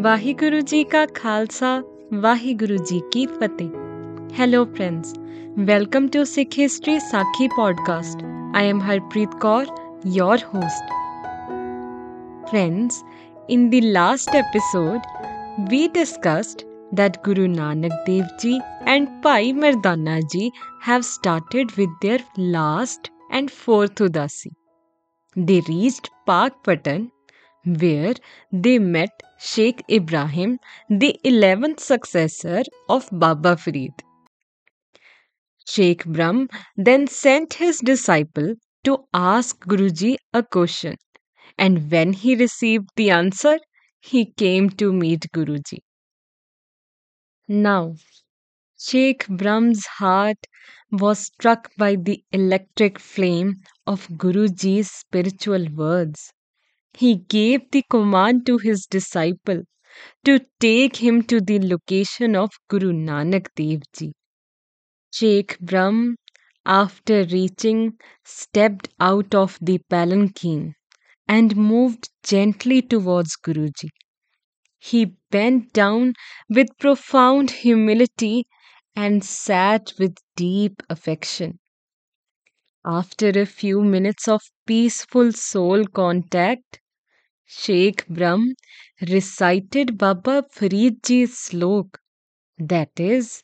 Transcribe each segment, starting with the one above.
ਵਾਹਿਗੁਰੂ ਜੀ ਕਾ ਖਾਲਸਾ ਵਾਹਿਗੁਰੂ ਜੀ ਕੀ ਫਤਿਹ hello friends welcome to Sikh history Sakhi podcast I am Harpreet Kaur your host. Friends, in the last episode, we discussed that Guru Nanak Dev Ji and Bhai Mardana Ji have started with their last and fourth Udasi. They reached Pakpattan, where they met Sheikh Ibrahim, the 11th successor of Baba Farid. Sheikh Brahm then sent his disciple to ask Guruji a question, and when he received the answer, he came to meet Guruji. Now, Sheikh Brahm's heart was struck by the electric flame of Guruji's spiritual words he gave the command to his disciple to take him to the location of Guru Nanak Dev Ji. Sheikh Brahm, after reaching, stepped out of the palanquin and moved gently towards Guruji. He bent down with profound humility and sat with deep affection. After a few minutes of peaceful soul contact, Sheikh Brahm recited Baba Farid Ji's slok, that is,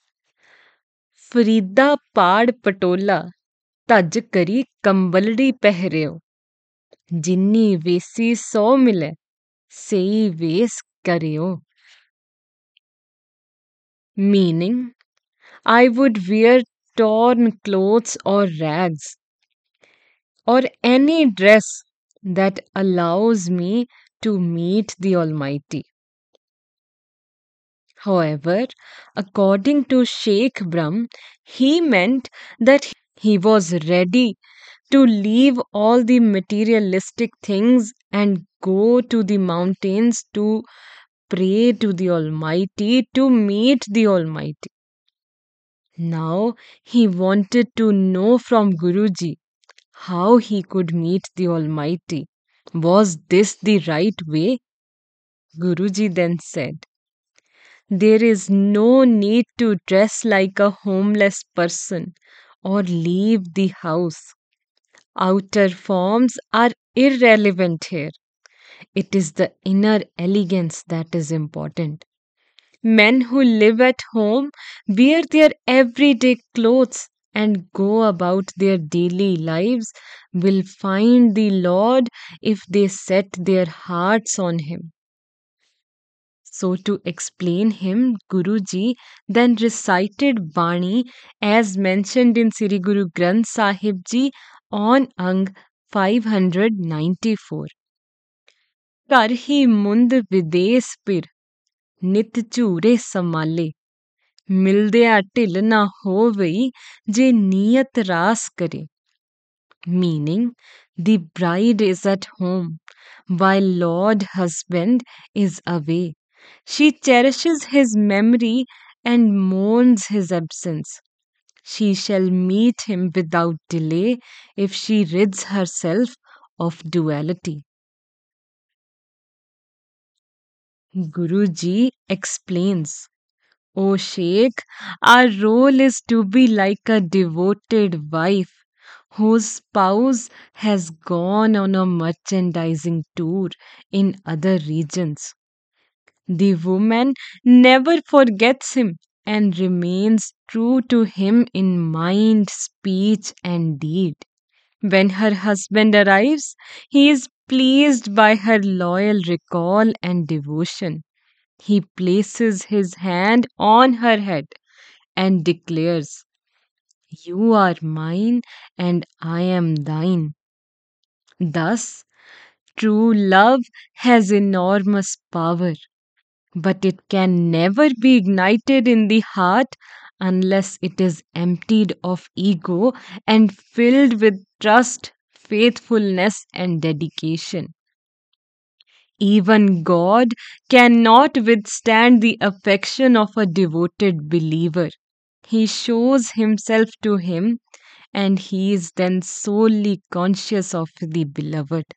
Farida ਪਾੜ ਪਟੋਲਾ ਧੱਜ ਕਰੀ ਕੰਬਲੜੀ ਪਹਿਰਿਓ ਜਿੰਨੀ ਵੇਸੀ ਸੋ ਮਿਲੇ ਸਈ ਵੇਸ ਕਰਿਓ meaning I would wear torn clothes or rags or any dress that allows me to meet the Almighty. However, according to Sheikh Brahm, he meant that he was ready to leave all the materialistic things and go to the mountains to pray to the Almighty, to meet the Almighty. Now he wanted to know from Guruji how he could meet the Almighty. Was this the right way? Guruji then said, There is no need to dress like a homeless person or leave the house. Outer forms are irrelevant here. It is the inner elegance that is important. Men who live at home wear their everyday clothes and go about their daily lives will find the Lord if they set their hearts on Him. So, to explain him, Guruji then recited Bani as mentioned in Sri Guru Granth Sahib Ji on Ang 594. ਘਰ ਹੀ ਮੁੰਦ ਵਿਦੇਸ ਪਿਰ ਨਿਤ ਝੂਰੇ ਸਮਾਲੇ ਮਿਲਦਿਆ ਢਿੱਲ ਨਾ ਹੋਵਈ ਜੇ ਨੀਅਤ ਰਾਸ ਕਰੇ meaning the bride is at home while lord husband is away she cherishes his memory and mourns his absence she shall meet him without delay if she rids herself of duality Guruji explains, O Sheikh, our role is to be like a devoted wife whose spouse has gone on a merchandising tour in other regions. The woman never forgets him and remains true to him in mind, speech, and deed. When her husband arrives, he is pleased by her loyal recall and devotion. He places his hand on her head and declares, You are mine and I am thine. Thus, true love has enormous power, but it can never be ignited in the heart unless it is emptied of ego and filled with trust, faithfulness, and dedication. Even God cannot withstand the affection of a devoted believer. He shows himself to him, and he is then solely conscious of the beloved.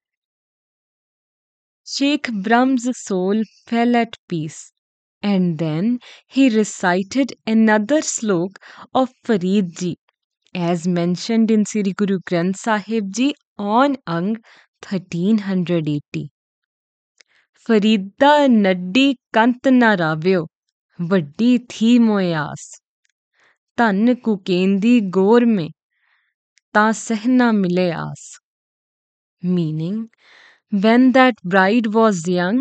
Sheikh Brahm's soul fell at peace, and then he recited another slok of Farid ji, as mentioned in Sri Guru Granth Sahib ji on Ang 1380. ਫਰੀਦਾ ਨੱਡੀ ਕੰਤ ਨਾ ਰਾਵਿਓ ਵੱਡੀ ਥੀ ਮੋਇਆਸ ਧਨ ਕੁਕੇਂਦੀ ਗੋਰ ਮੇ ਤਾਂ ਸਹਿਨਾ ਮਿਲੇ ਆਸ meaning when that bride was young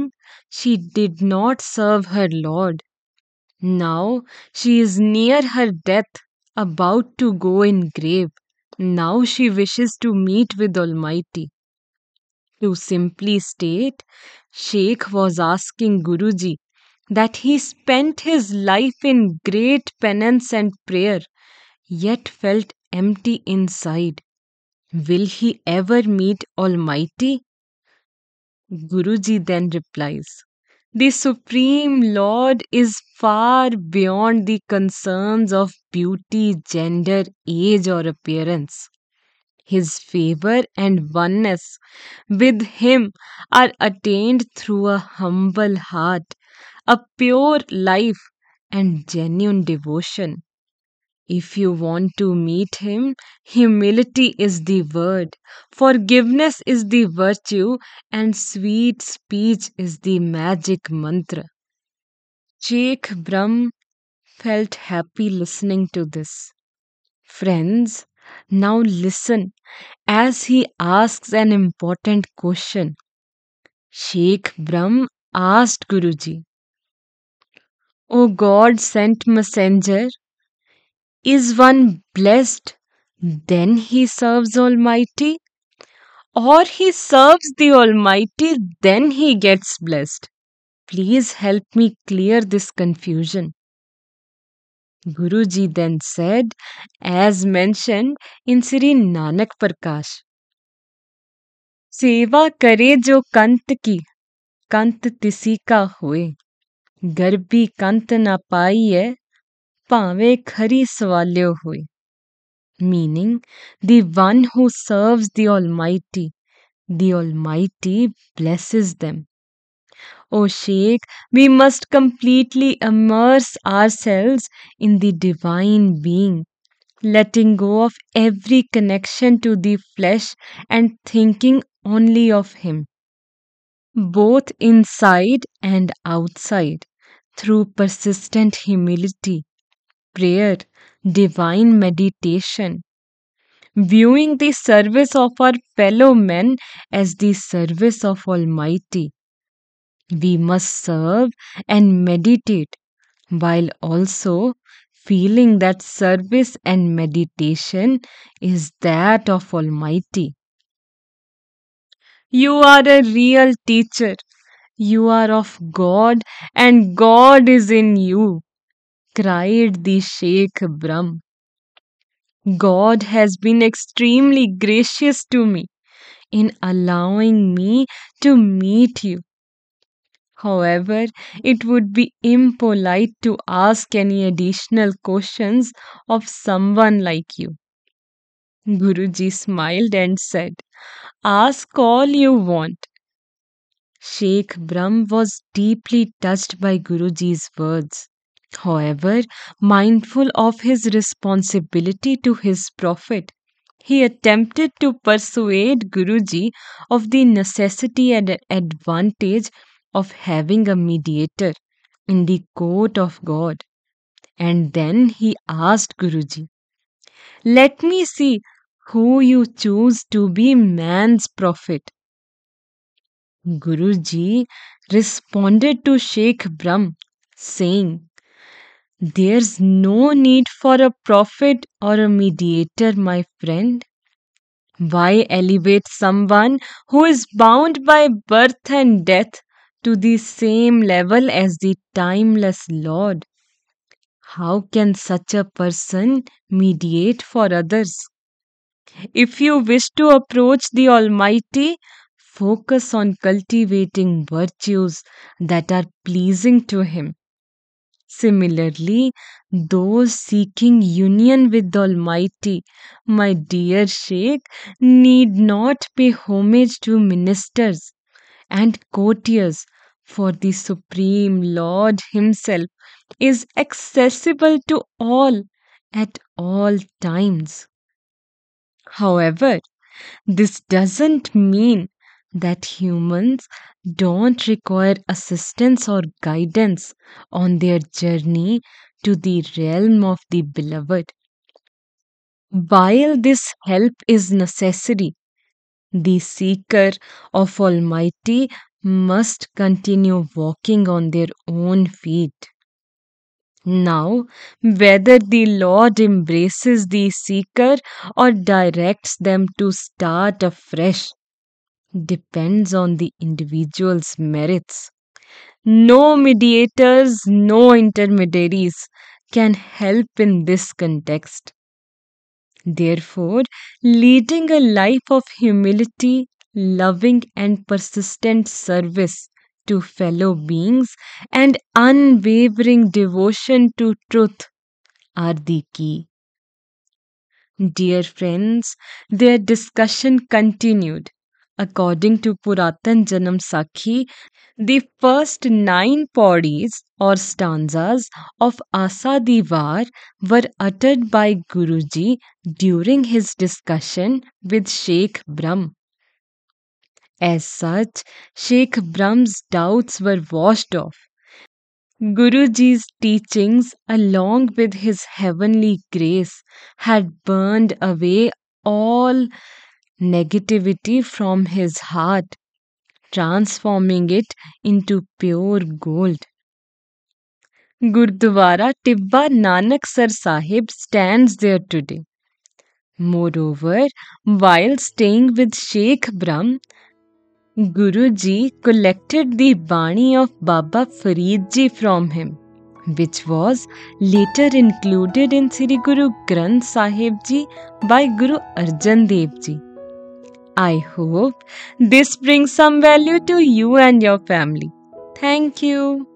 she did not serve her lord now she is near her death about to go in grave now she wishes to meet with almighty to simply state sheikh was asking guruji that he spent his life in great penance and prayer yet felt empty inside Will he ever meet Almighty? Guruji then replies, The Supreme Lord is far beyond the concerns of beauty, gender, age, or appearance. His favor and oneness with Him are attained through a humble heart, a pure life, and genuine devotion. If you want to meet Him, humility is the word, forgiveness is the virtue, and sweet speech is the magic mantra. Sheikh Brahm felt happy listening to this. Friends, now listen as he asks an important question. Sheikh Brahm asked Guruji, O God sent messenger, is one blessed, then he serves Almighty? Or he serves the Almighty, then he gets blessed? Please help me clear this confusion. Guruji then said, as mentioned in Sri Nanak Prakash, सेवा करे जो कंत की कंत तिसी का होए गर्भी कंत ना पाइए ਭਾਵੇਂ ਖਰੀ ਸਵਾਲਿਓ ਹੋਏ meaning the one who serves the almighty the almighty blesses them O Sheikh, we must completely immerse ourselves in the divine being, letting go of every connection to the flesh and thinking only of Him, both inside and outside, through persistent humility prayer, divine meditation, viewing the service of our fellow men as the service of Almighty. We must serve and meditate while also feeling that service and meditation is that of Almighty. You are a real teacher. You are of God and God is in you cried the Sheikh Brahm. God has been extremely gracious to me in allowing me to meet you. However, it would be impolite to ask any additional questions of someone like you. Guruji smiled and said, Ask all you want. Sheikh Brahm was deeply touched by Guruji's words. However, mindful of his responsibility to his prophet, he attempted to persuade Guruji of the necessity and advantage of having a mediator in the court of God. And then he asked Guruji, Let me see who you choose to be man's prophet. Guruji responded to Sheikh Brahm, saying, There's no need for a prophet or a mediator, my friend. Why elevate someone who is bound by birth and death to the same level as the timeless Lord? How can such a person mediate for others? If you wish to approach the Almighty, focus on cultivating virtues that are pleasing to Him. Similarly, those seeking union with the Almighty, my dear Sheikh, need not pay homage to ministers and courtiers, for the Supreme Lord Himself is accessible to all at all times. However, this doesn't mean that humans don't require assistance or guidance on their journey to the realm of the beloved. While this help is necessary, the seeker of Almighty must continue walking on their own feet. Now, whether the Lord embraces the seeker or directs them to start afresh depends on the individual's merits. No mediators, no intermediaries can help in this context. Therefore, leading a life of humility, loving, and persistent service to fellow beings and unwavering devotion to truth are the key. Dear friends, their discussion continued. According to Puratan Janam Sakhi, the first nine paudis or stanzas of Asa Di Var were uttered by Guruji during his discussion with Sheikh Brahm. As such, Sheikh Brahm's doubts were washed off. Guruji's teachings, along with his heavenly grace, had burned away all negativity from his heart, transforming it into pure gold. Gurdwara Tibba Nanaksar Sahib stands there today. Moreover, while staying with Sheikh Brahm, Guruji collected the Bani of Baba Faridji from him, which was later included in Sri Guru Granth Sahib Ji by Guru Arjan Dev Ji. I hope this brings some value to you and your family. Thank you.